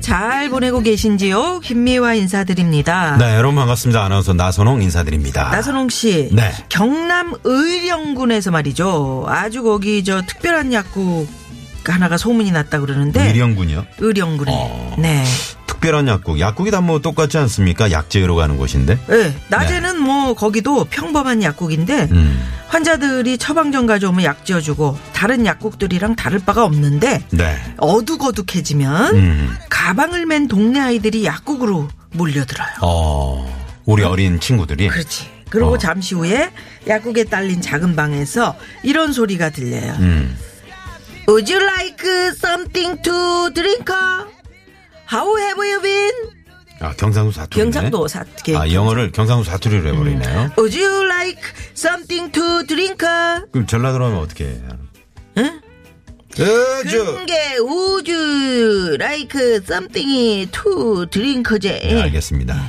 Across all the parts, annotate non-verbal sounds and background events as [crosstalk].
잘 보내고 계신지요? 김미화 인사드립니다. 네 여러분 반갑습니다 아나운서 나선홍 인사드립니다 나선홍 씨, 네. 경남 의령군에서 말이죠. 아주 거기 저 특별한 약국 하나가 소문이 났다 그러는데 의령군요 의령군에 어. 네. 특별한 약국 약국이 다 뭐 똑같지 않습니까 약재로 가는 곳인데 네, 낮에는 뭐 거기도 평범한 약국인데 음. 환자들이 처방전 가져오면 약 지어주고 다른 약국들이랑 다를 바가 없는데 네 어둑어둑해지면 음. 가방을 맨 동네 아이들이 약국으로 몰려들어요. 어, 우리 어린 친구들이 그렇지. 그리고 어. 잠시 후에 약국에 딸린 작은 방에서 이런 소리가 들려요. 음. Would you like something to drink? How have you been? 아 경상도 사투리 경상도 사, 아 영어를 경상도 사투리로 해버리네요 Would you like something to drink? 그럼 전라도로 하면 어떻게 해요 응? 어저 그게 Would you like something to drink? 제 네, 알겠습니다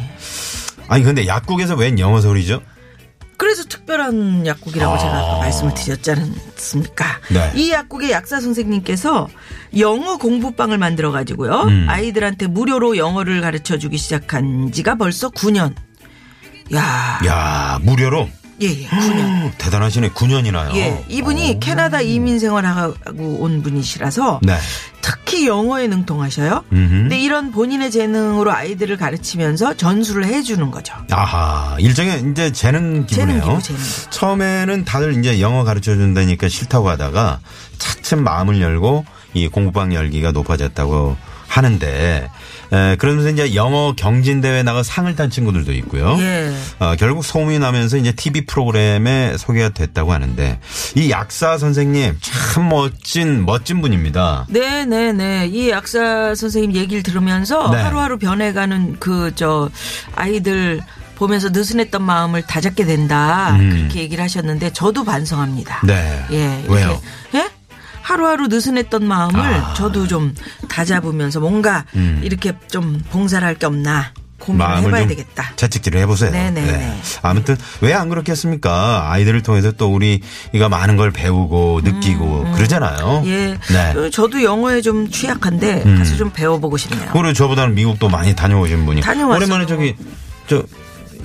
아니 근데 약국에서 웬 영어 소리죠 그래서 특별한 약국이라고 아. 제가 아까 말씀을 드렸지 않습니까? 네. 이 약국의 약사 선생님께서 영어 공부방을 만들어 가지고요. 음. 아이들한테 무료로 영어를 가르쳐 주기 시작한 지가 벌써 9년. 야. 야 무료로 예, 예, 9년. 오, 대단하시네 9년이나요 예, 이분이 캐나다 이민 생활하고 온 분이시라서 네 특히 영어에 능통하셔요. 음흠. 근데 이런 본인의 재능으로 아이들을 가르치면서 전수를 해주는 거죠. 아하 일종의 이제 재능 기부네요. 재능 기부, 재능 처음에는 다들 이제 영어 가르쳐 준다니까 싫다고 하다가 차츰 마음을 열고 이 공부방 열기가 높아졌다고 하는데 에, 그러면서 이제 영어 경진 대회 나가 상을 탄 친구들도 있고요. 예. 어, 결국 소문이 나면서 이제 TV 프로그램에 소개가 됐다고 하는데 이 약사 선생님 참 멋진 멋진 분입니다. 네, 네, 네. 이 약사 선생님 얘기를 들으면서 네. 하루하루 변해가는 그 저 아이들 보면서 느슨했던 마음을 다잡게 된다. 음. 그렇게 얘기를 하셨는데 저도 반성합니다. 네. 예. 왜요? 예? 하루하루 느슨했던 마음을 아. 저도 좀 다잡으면서 뭔가 음. 이렇게 좀 봉사를 할 게 없나 고민을 해봐야 좀 되겠다. 채찍질을 해보세요. 네네 네. 아무튼 왜 안 그렇겠습니까? 아이들을 통해서 또 우리가 많은 걸 배우고 느끼고 그러잖아요. 음, 예. 네. 어, 저도 영어에 좀 취약한데 음. 가서 좀 배워보고 싶네요. 그리고 저보다는 미국도 많이 다녀오신 분이 다녀왔어요. 오랜만에 저기 저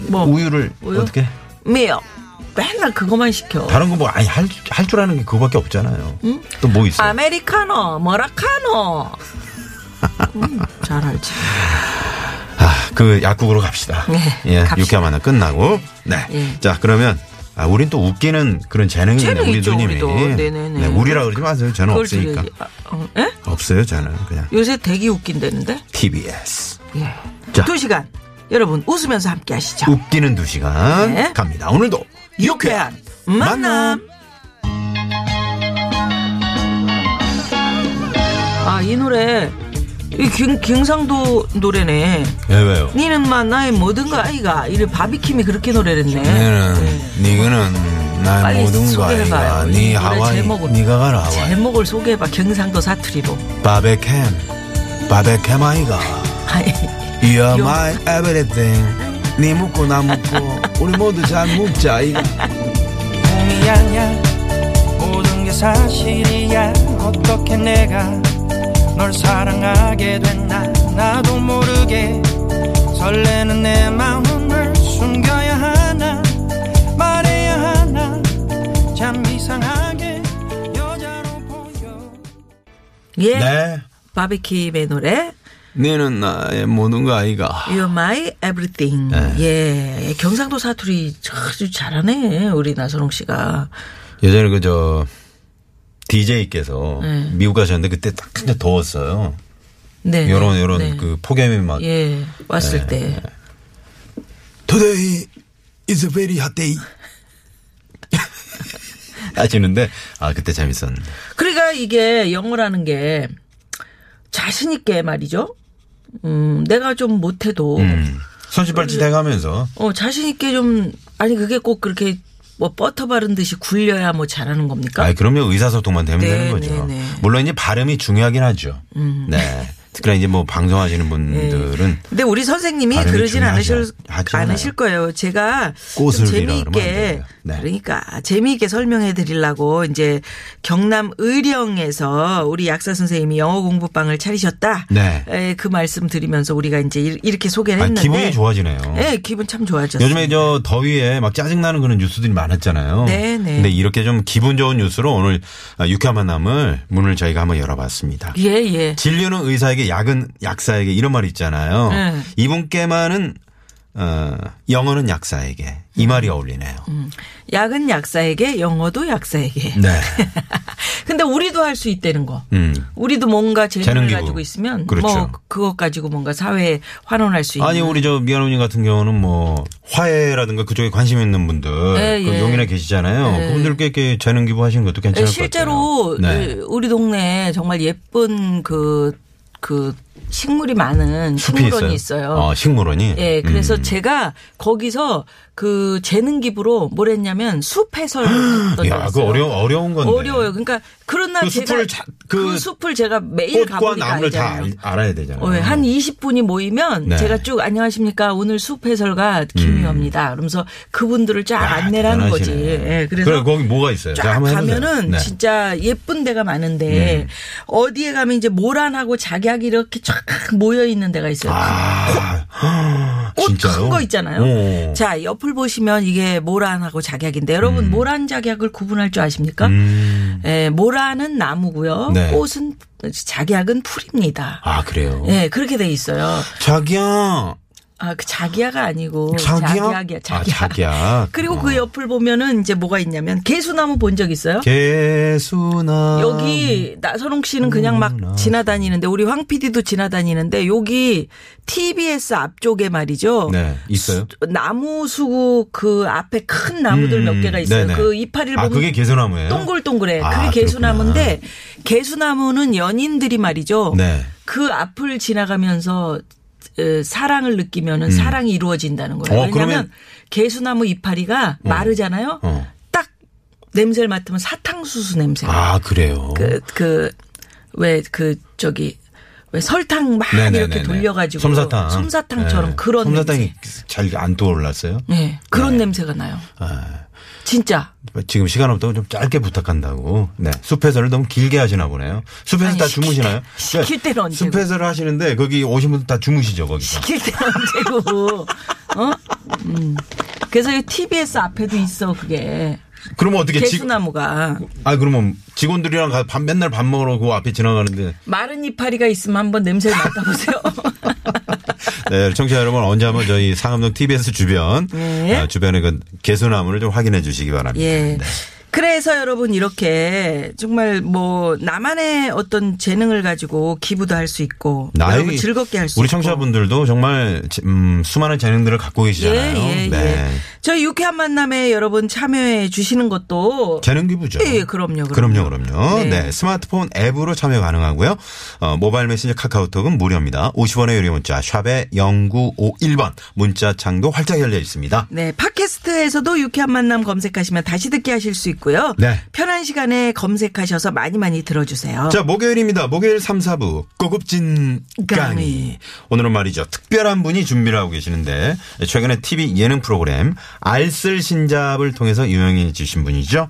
뭐 우유를 우유? 어떻게 미요. 맨날 그것만 시켜. 다른 거 뭐 아니 할 할 줄 아는 게 그거밖에 없잖아요. 또뭐 있어요? 아메리카노, 뭐라카노. [laughs] 음, 잘 알지. 아, 그 약국으로 갑시다. 네, 예, 갑시다. 유쾌한 만남 끝나고. 네. 예. 자, 그러면 아, 우린 또 웃기는 그런 재능이 있네, 우리 있죠, 누님이. 우리도. 네네네. 네, 우리라 그러지 마세요. 저는 없으니까. 아, 어, 예? 없어요, 저는 그냥 요새 되게 웃긴다는데? TBS. 예. 자. 두 시간. 여러분, 웃으면서 함께 하시죠. 웃기는 두 시간 네. 갑니다. 오늘도 유쾌한 만남. 아, 이 노래. 이 경, 경상도 노래네. 예, 왜요? 니는 마 나의 모든 거 아이가. 이래 바비킴이 그렇게 노래를 했네. 니는 니거는 나 빨리 모든 거. 아이가 이니 하와이 제목을. 니가 가라 하와이 제목을 소개해봐. 경상도 사투리로. 바베캠 바베캠 아이가 아이, You're 요- my everything 니 묻고 나 묻고 우리 모두 잘 묻자 아이가 꿈이 아냐 모든 게 사실이야. 어떻게 내가 널 사랑하게 됐나? 나도 모르게 설레는 내 마음을 숨겨야 하나? 말해야 하나? 참 이상하게 여자로 보여. 예. 네. 바비킴의 노래. 니는 나의 모든 거 아이가. You're my everything. 네. 예. 경상도 사투리 아주 잘하네. 우리 나선홍 씨가. 예전에 그저 DJ께서 네. 미국 가셨는데 그때 딱 진짜 더웠어요. 네. 요런 네, 요런 네. 그 폭염이 막 예. 왔을 네. 때. Today is a very hot day. [laughs] 하시는데 아 그때 재밌었는데. 그러니까 이게 영어라는 게 자신 있게 말이죠. 음, 내가 좀 못해도 음. 손짓발짓 해가면서 어 자신 있게 좀 아니 그게 꼭 그렇게 뭐 버터 바른 듯이 굴려야 뭐 잘하는 겁니까? 아, 그러면 의사소통만 되면 네, 되는 거죠. 네, 네. 물론 이제 발음이 중요하긴 하죠. 네. [laughs] 특히나 이제 뭐 방송하시는 분들은 근데 우리 선생님이 그러진 않으실. 않으실 거예요. 제가 안 재미있게. 네. 그러니까 재미있게 설명해 드리려고 이제 경남 의령에서 우리 약사 선생님이 영어 공부방을 차리셨다. 네. 에, 그 말씀 드리면서 우리가 이제 이- 이렇게 소개를 아, 했는데 기분이 좋아지네요. 네, 기분 참 좋아졌어요. 요즘에 저 더위에 막 짜증나는 그런 뉴스들이 많았잖아요. 네, 네. 근데 이렇게 좀 기분 좋은 뉴스로 오늘 아, 유쾌한 만남을 문을 저희가 한번 열어봤습니다. 예, 예. 진료는 의사에게 약은 약사에게 이런 말이 있잖아요. 네. 이분께만은 어, 영어는 약사에게 이 말이 어울리네요. 약은 약사에게 영어도 약사에게. 네. [laughs] 근데 우리도 할 수 있다는 거. 음. 우리도 뭔가 재능을 재능기부. 가지고 있으면 그렇죠. 뭐 그것 가지고 뭔가 사회에 환원할 수 있는 아니 우리 저 미아노님 같은 경우는 뭐 화해라든가 그쪽에 관심 있는 분들 예, 그 예. 용인에 계시잖아요. 예. 그분들께 이렇게 재능 기부하시는 것도 괜찮을 것 같아요. 실제로 네. 우리 동네에 정말 예쁜 그, 그 식물이 많은 식물원이 있어요. 어, 식물원이. 예, 그래서 음. 제가 거기서 그 재능 기부로 뭘 했냐면 숲 했던 [gasps] 야, 그. 어려 어려운 건데. 어려워요. 그러니까 그런 날 그 제가 숲을 자- 그, 그 숲을 제가 매일 가보니까 나무를 다 알잖아요. 알, 알아야 되잖아요. 어, 한 20분이 모이면 네. 제가 쭉 안녕하십니까 오늘 숲 해설가 김유입니다. 그러면서 그분들을 쫙 야, 안내를 하는 거지. 예, 그래서 그래 거기 뭐가 있어요? 자, 쫙. 가면은 네. 진짜 예쁜 데가 많은데 어디에 가면 이제 모란하고 작약이 이렇게 쫙 모여 있는 데가 있어요. 아, [gasps] 꽃? 큰 거 있잖아요. 오. 자 옆을 보시면 이게 모란하고 작약인데 여러분 모란 작약을 구분할 줄 아십니까? 음. 예, 모란은 나무고요. 네. 꽃은 작약은 풀입니다. 아 그래요. 예, 그렇게 돼 있어요. 자기야. 아, 그 자기야가 아니고 자기야? 자기야기야. 아, 자기야. 자기야. [laughs] 그리고 어. 그 옆을 보면은 이제 뭐가 있냐면 개수나무 본 적 있어요? 개수나. 여기 나선홍 씨는 그냥 막 음, 지나다니는데 우리 황 PD도 지나다니는데 여기 TBS 앞쪽에 말이죠. 네, 있어요. 수- 나무 수국 그 앞에 큰 나무들 음, 몇 개가 있어요. 네네. 그 이파리를 아, 보면 그게 개소나무예요? 동글동글해. 아, 그게 개수나무인데 개수나무는 연인들이 말이죠. 네. 그 앞을 지나가면서 어, 사랑을 느끼면은 사랑이 이루어진다는 거예요. 음. 어, 왜냐하면 개수나무 이파리가 마르잖아요. 어. 딱 냄새를 맡으면 사탕수수 냄새. 아, 그래요. 그, 그, 왜, 그, 저기, 왜 설탕 막 네네네네. 이렇게 돌려가지고. 솜사탕. 솜사탕처럼 네. 그런 솜사탕이. 잘 안 떠올랐어요? 네, 그런 냄새가 나요. 아, 진짜. 지금 시간 없다고 좀 짧게 부탁한다고. 네. 숲해설을 너무 길게 하시나 보네요. 숲에서 아니, 다 시킬 주무시나요? 때- 시킬 때는 언제고. 숲해설을 하시는데 거기 오신 분들 다 주무시죠, 거기서. 시킬 때는 언제고. [laughs] 어? 음. 그래서 이 TBS 앞에도 있어, 그게. 그러면 어떻게 지, 개수나무가. 아, 그러면 직원들이랑 가- 밥, 맨날 밥 먹으러 그 앞에 지나가는데. 마른 이파리가 있으면 한번 냄새를 맡아보세요. [laughs] 네, 청취자 여러분 언제 한번 저희 상암동 TBS 주변, 네. 아, 주변의 그 개수나무를 좀 확인해 주시기 바랍니다. 예. 네. 그래서 여러분 이렇게 정말 뭐 나만의 어떤 재능을 가지고 기부도 할 수 있고 여러분 즐겁게 할 수 있고 우리 청취자분들도 정말 음, 수많은 재능들을 갖고 계시잖아요. 예, 예, 네. 예. 저희 유쾌한 만남에 여러분 참여해 주시는 것도 재능 기부죠. 예, 예, 그럼요, 그럼요, 그럼요. 그럼요. 네. 네. 스마트폰 앱으로 참여 가능하고요. 어, 모바일 메신저 카카오톡은 무료입니다. 50원의 유료 문자 샵에 0951번 문자 창도 활짝 열려 있습니다. 네, 팟캐스트에서도 유쾌한 만남 검색하시면 다시 듣게 하실 수 있고 요. 네. 편한 시간에 검색하셔서 많이 많이 들어주세요. 자, 목요일입니다. 목요일 3, 4부 고급진 강의. 강의. 오늘은 말이죠. 특별한 분이 준비를 하고 계시는데 최근에 TV 예능 프로그램 알쓸 신잡을 통해서 유명해지신 분이죠.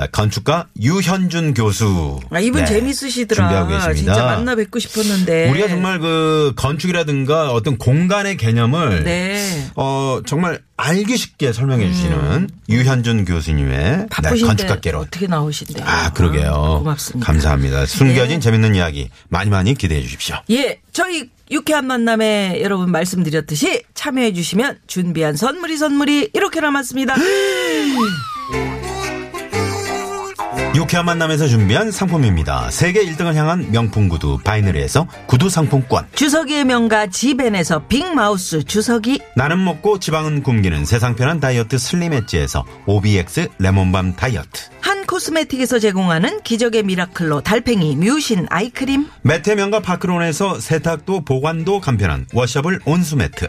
아, 건축가 유현준 교수. 아, 이분 네, 재밌으시더라. 준비하고 계십니다. 진짜 만나 뵙고 싶었는데. 우리가 정말 그 건축이라든가 어떤 공간의 개념을 네. 어 정말 알기 쉽게 설명해 주시는 유현준 교수님의 네, 바쁘신데 건축가께로 어떻게 나오신대요? 아, 그러게요. 아, 고맙습니다. 감사합니다. 숨겨진 네. 재밌는 이야기 많이 많이 기대해 주십시오. 예, 저희 유쾌한 만남에 여러분 말씀드렸듯이 참여해 주시면 준비한 선물이 선물이 이렇게 남았습니다. [laughs] 유쾌한 만남에서 준비한 상품입니다. 세계 1등을 향한 명품 구두 바이너리에서 구두 상품권. 주서기의 명가 지벤에서 빅마우스 주서기 나는 먹고 지방은 굶기는 세상 편한 다이어트 슬림 엣지에서 OBX 레몬밤 다이어트. 한 코스메틱에서 제공하는 기적의 미라클로 달팽이 뮤신 eye cream 메테면과 파크론에서 세탁도 보관도 간편한 washable 온수매트.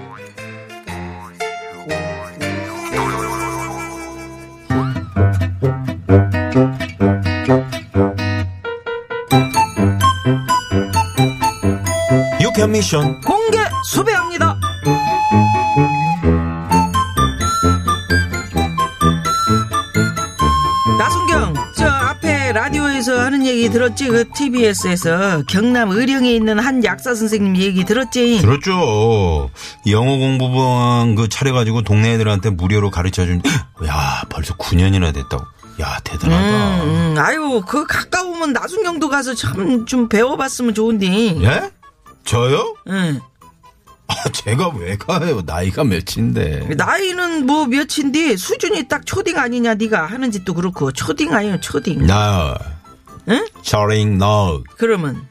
유캔 미션. 공개 수배합니다. 나순경, 저 앞에 라디오에서 하는 얘기 들었지? 그 TBS에서 경남 의령에 있는 한 약사 선생님 얘기 들었지? 들었죠. 영어 공부방 그 차려가지고 동네 애들한테 무료로 가르쳐 준. [gasps] 야 벌써 9년이나 됐다고. 야 대단하다. 음, 아유, 그 가까우면 나순경도 가서 참 좀 배워봤으면 좋은데. 예? 저요? 응. 아, 제가 왜 가요? 나이가 몇인데. 나이는 뭐 몇인데 수준이 딱 초딩 아니냐 네가 하는 짓도 그렇고 초딩 아니에요 초딩. 나. 응? Charring no. 그러면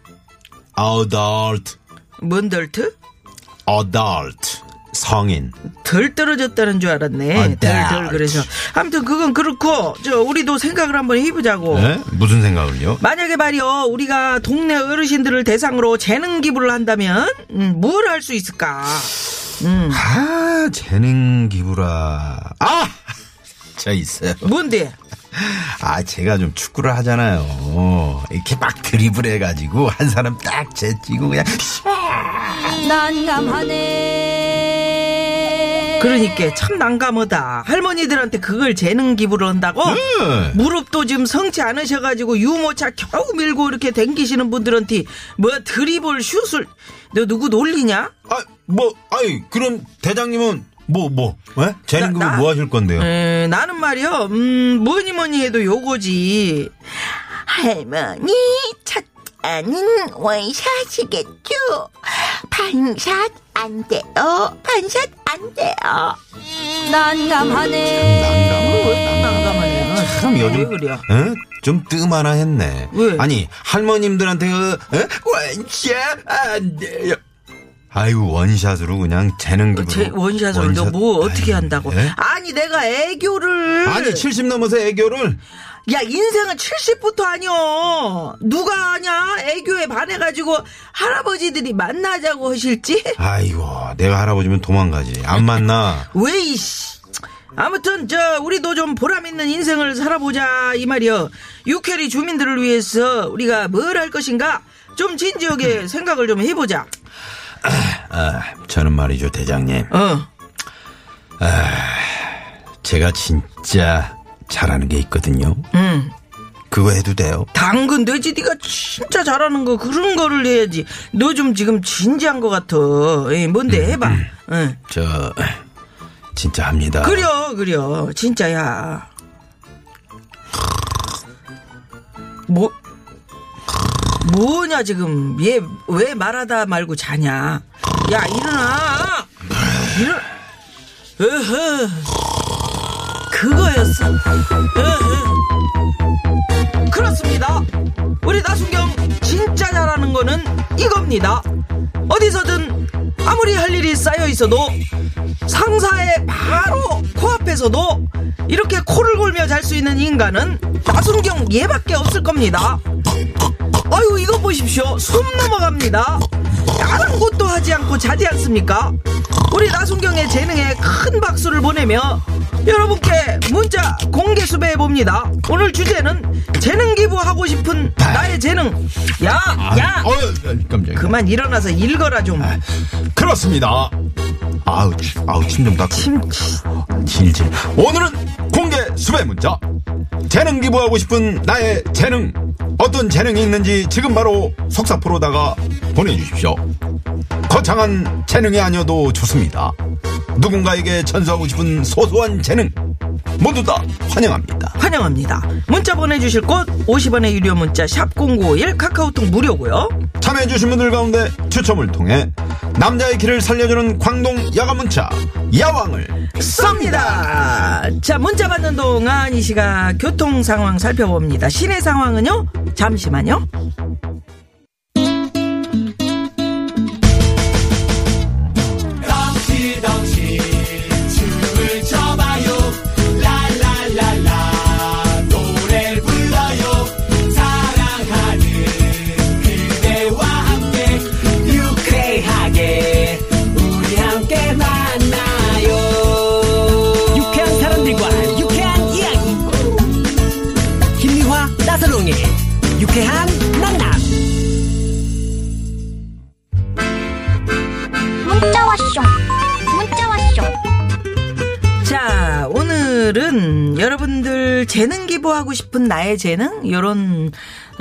Adult. 뭔 덜트? Adult. 성인. 덜 떨어졌다는 줄 알았네. 아, 덜덜 네. 그래서 아무튼 그건 그렇고 저 우리도 생각을 한번 해보자고. 예? 무슨 생각을요? 만약에 말이요 우리가 동네 어르신들을 대상으로 재능 기부를 한다면 음, 뭘할 수 있을까? 음, 아, 재능 기부라. 아! [laughs] 저 있어요. 뭔데? 아, 제가 좀 축구를 하잖아요. 이렇게 막 드리블 해가지고 한 사람 딱 제치고 그냥 난감하네. 그러니까 참 난감하다. 할머니들한테 그걸 재능 기부를 한다고? 네. 무릎도 지금 성치 않으셔가지고 유모차 겨우 밀고 이렇게 댕기시는 분들한테 뭐 드리블 슛을 너 누구 놀리냐? 아, 뭐, 아이, 그럼 대장님은 뭐, 뭐, 예? 재능 기부 나- 나- 뭐 하실 건데요? 에, 나는 말이요, 음, 뭐니 뭐니 해도 요거지. 할머니, 첫 아는 원샷이겠죠? 반샷 안 돼요. 반샷 안 돼요. 난감하네. 난감하네. 참 요즘 왜 그래? 에? 좀 뜸하나 했네. 왜? 아니 할머님들한테 그 에? 원샷 안 돼요. 아이고 원샷으로 그냥 재능 기부. 제 원샷을 너뭐 어떻게 한다고? 아니 내가 애교를 아니 70 넘어서 애교를 야 인생은 70부터 아니여 누가 아냐? 애교에 반해가지고 할아버지들이 만나자고 하실지? 아이고 내가 할아버지면 도망가지. 안 만나. [laughs] 왜 이씨. 아무튼 저 우리도 좀 보람 있는 인생을 살아보자. 이 말이여. 유캐리 주민들을 위해서 우리가 뭘 할 것인가? 좀 진지하게 생각을 좀 해보자. 아, 저는 말이죠 대장님. 어. 제가 진짜 잘하는 게 있거든요. 음. 그거 해도 돼요? 당근 돼지 네가 진짜 잘하는 거 그런 거를 해야지. 너 좀 지금 진지한 것 같아. 에이, 뭔데? 해봐. 응. 저 진짜 합니다. 그려 그려. 진짜야. 뭐 뭐냐 지금? 얘 왜 말하다 말고 자냐? 야 일어나. 일어 [laughs] 어허 그거였어. 그렇습니다 우리 나순경 진짜 잘하는 거는 이겁니다 어디서든 아무리 할 일이 쌓여 있어도 상사의 바로 코앞에서도 이렇게 코를 골며 잘 수 있는 인간은 나순경 얘밖에 없을 겁니다. 아유 이거 보십시오. 숨 넘어갑니다. 아무것도 하지 않고 자지 않습니까? 우리 나순경의 재능에 큰 박수를 보내며 여러분께 문자 공개 수배해 봅니다. 오늘 주제는 재능 기부하고 싶은 나의 재능. 야, 야, 어, 깜짝이야. 그만 일어나서 읽어라 좀. 그렇습니다. 아우, 치- 아우, 침 좀 닦고. 침, 질질. 오늘은 공개 수배 문자. 재능 기부하고 싶은 나의 재능. 어떤 재능이 있는지 지금 바로 속사포로다가 보내주십시오. 거창한 재능이 아니어도 좋습니다. 누군가에게 전수하고 싶은 소소한 재능. 모두 다 환영합니다. 환영합니다. 문자 보내주실 곳 50원의 유료 문자 샵 #0951 카카오톡 무료고요. 참여해주신 분들 가운데 추첨을 통해 남자의 길을 살려주는 광동 야간 문자 야왕을 쏩니다. 자, 문자 받는 동안 이 시각 교통 상황 살펴봅니다. 시내 상황은요? 잠시만요. 기부하고 싶은 나의 재능? 요런,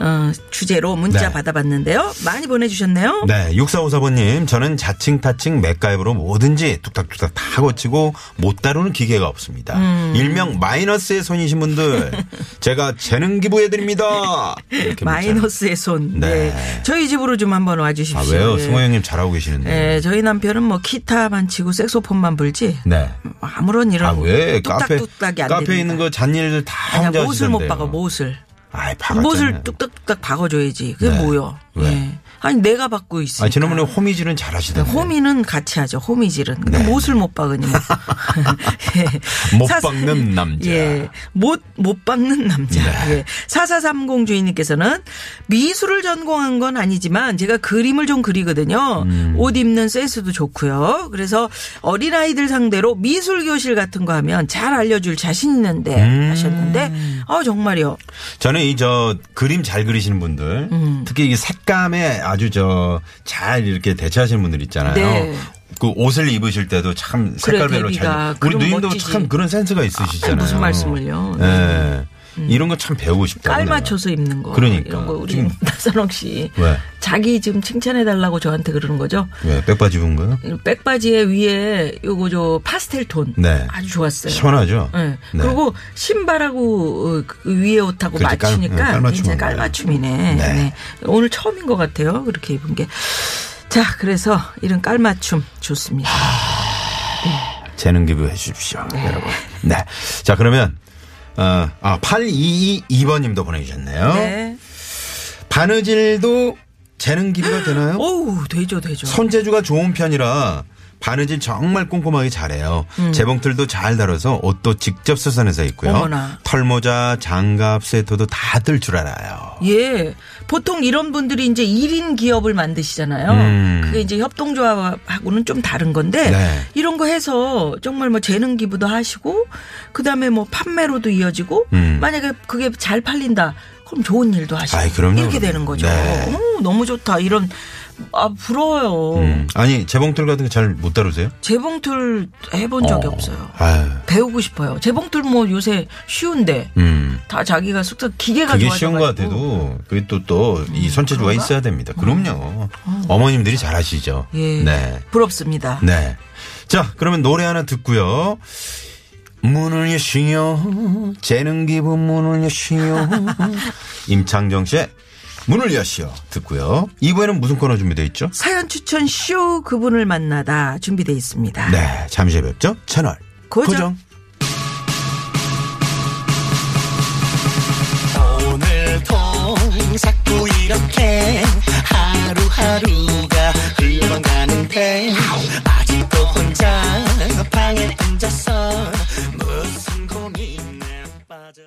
어, 주제로 문자 네. 받아봤는데요. 많이 보내주셨네요. 네, 6454번님, 저는 자칭, 타칭, 맥가입으로 뭐든지 뚝딱뚝딱 다 고치고 못 다루는 기계가 없습니다. 음. 일명 마이너스의 손이신 분들, [laughs] 제가 재능 기부해드립니다. 마이너스의 손. 네. 네. 저희 집으로 좀 한번 와주십시오. 아, 왜요? 예. 승호 형님 잘하고 계시는데. 예, 저희 남편은 뭐 기타만 치고 색소폰만 불지. 네. 아무런 이런 아, 왜? 카페, 뚝딱뚝딱이 안 카페에. 있는 거 잔일들 다 아니야, 혼자 못을 못. 박아, 못을. 아이, 박았잖아요. 못을 뚝딱뚝딱 박아줘야지. 그게 네. 뭐요? 왜? 예. 아니, 내가 박고 있으니까. 아, 지난번에 호미질은 잘하시던데. 호미는 같이 하죠. 호미질은. 근데 네. 못을 못 박으니 뭐. 예. 못 박는 남자. 예. 못, 못 박는 남자. 네. 예. 4430 주인님께서는 미술을 전공한 건 아니지만 제가 그림을 좀 그리거든요. 음. 옷 입는 센스도 좋고요. 그래서 어린아이들 상대로 미술 교실 같은 거 하면 잘 알려줄 자신 있는데 음. 하셨는데, 아, 정말요. 저는 이 저 그림 잘 그리시는 분들, 음. 특히 이 색감에 아주 저 잘 이렇게 대처하시는 분들 있잖아요. 네. 그 옷을 입으실 때도 참 색깔별로 대비가. 잘. 우리 누님도 멋지지. 참 그런 센스가 있으시잖아요. 아, 무슨 말씀을요. 예. 이런 거 참 배우고 싶다. 깔 맞춰서 입는 거. 그러니까. 이런 거 우리 지금- 나선홍 씨. 왜? 자기 지금 칭찬해 달라고 저한테 그러는 거죠. 왜 백바지 입은 거요? 백바지에 위에 요거 저 파스텔 톤. 네. 아주 좋았어요. 시원하죠. 네. 그리고 신발하고 어, 그 위에 옷하고 그렇지, 맞추니까 네, 깔맞춤. 깔맞춤이네. 네. 네. 오늘 처음인 것 같아요. 그렇게 입은 게. 자, 그래서 이런 깔맞춤 좋습니다. 재능 기부해 주십시오, 여러분. 네. 자, 그러면 어, 아, 8222번 님도 보내주셨네요. 네. 바느질도 재능 기부가 되나요? 오우, 되죠, 되죠. 손재주가 좋은 편이라 바느질 정말 꼼꼼하게 잘해요. 재봉틀도 잘 다뤄서 옷도 직접 수선해서 입고요. 음. 어머나. 털모자, 장갑, 스웨터도 다뜰줄 알아요. 예. 보통 이런 분들이 이제 1인 기업을 만드시잖아요. 음. 그게 이제 협동조합하고는 좀 다른 건데 네. 이런 거 해서 정말 뭐 재능 기부도 하시고 그다음에 뭐 판매로도 이어지고 음. 만약에 그게 잘 팔린다. 그럼 좋은 일도 하시고 아이, 그럼요, 이렇게 그럼요. 되는 거죠. 네. 오, 너무 좋다. 이런 아 부러워요. 음. 아니, 재봉틀 같은 거 잘 못 다루세요? 재봉틀 해본 적이 어. 없어요. 아유. 배우고 싶어요. 재봉틀 뭐 요새 쉬운데 음. 다 자기가 숙사 기계가 그게. 쉬운 것 같아도 그게 또또이 손재주가 그런가? 있어야 됩니다. 그럼요. 어머님들이 잘 하시죠. 예. 네. 부럽습니다. 네. 자, 그러면 노래 하나 듣고요. 문을 여시오. 재능 기분 문을 여시오. [laughs] 임창정 씨의 문을 여시오. 듣고요. 2부에는 무슨 코너 준비되어 있죠? 사연 추천 쇼 그분을 만나다 준비돼 있습니다. 네. 잠시 후에 뵙죠. 채널 고정. 오늘도 자꾸 이렇게 하루하루가 흘러가는데 혼자 방에 앉아서 무슨 고민에 빠져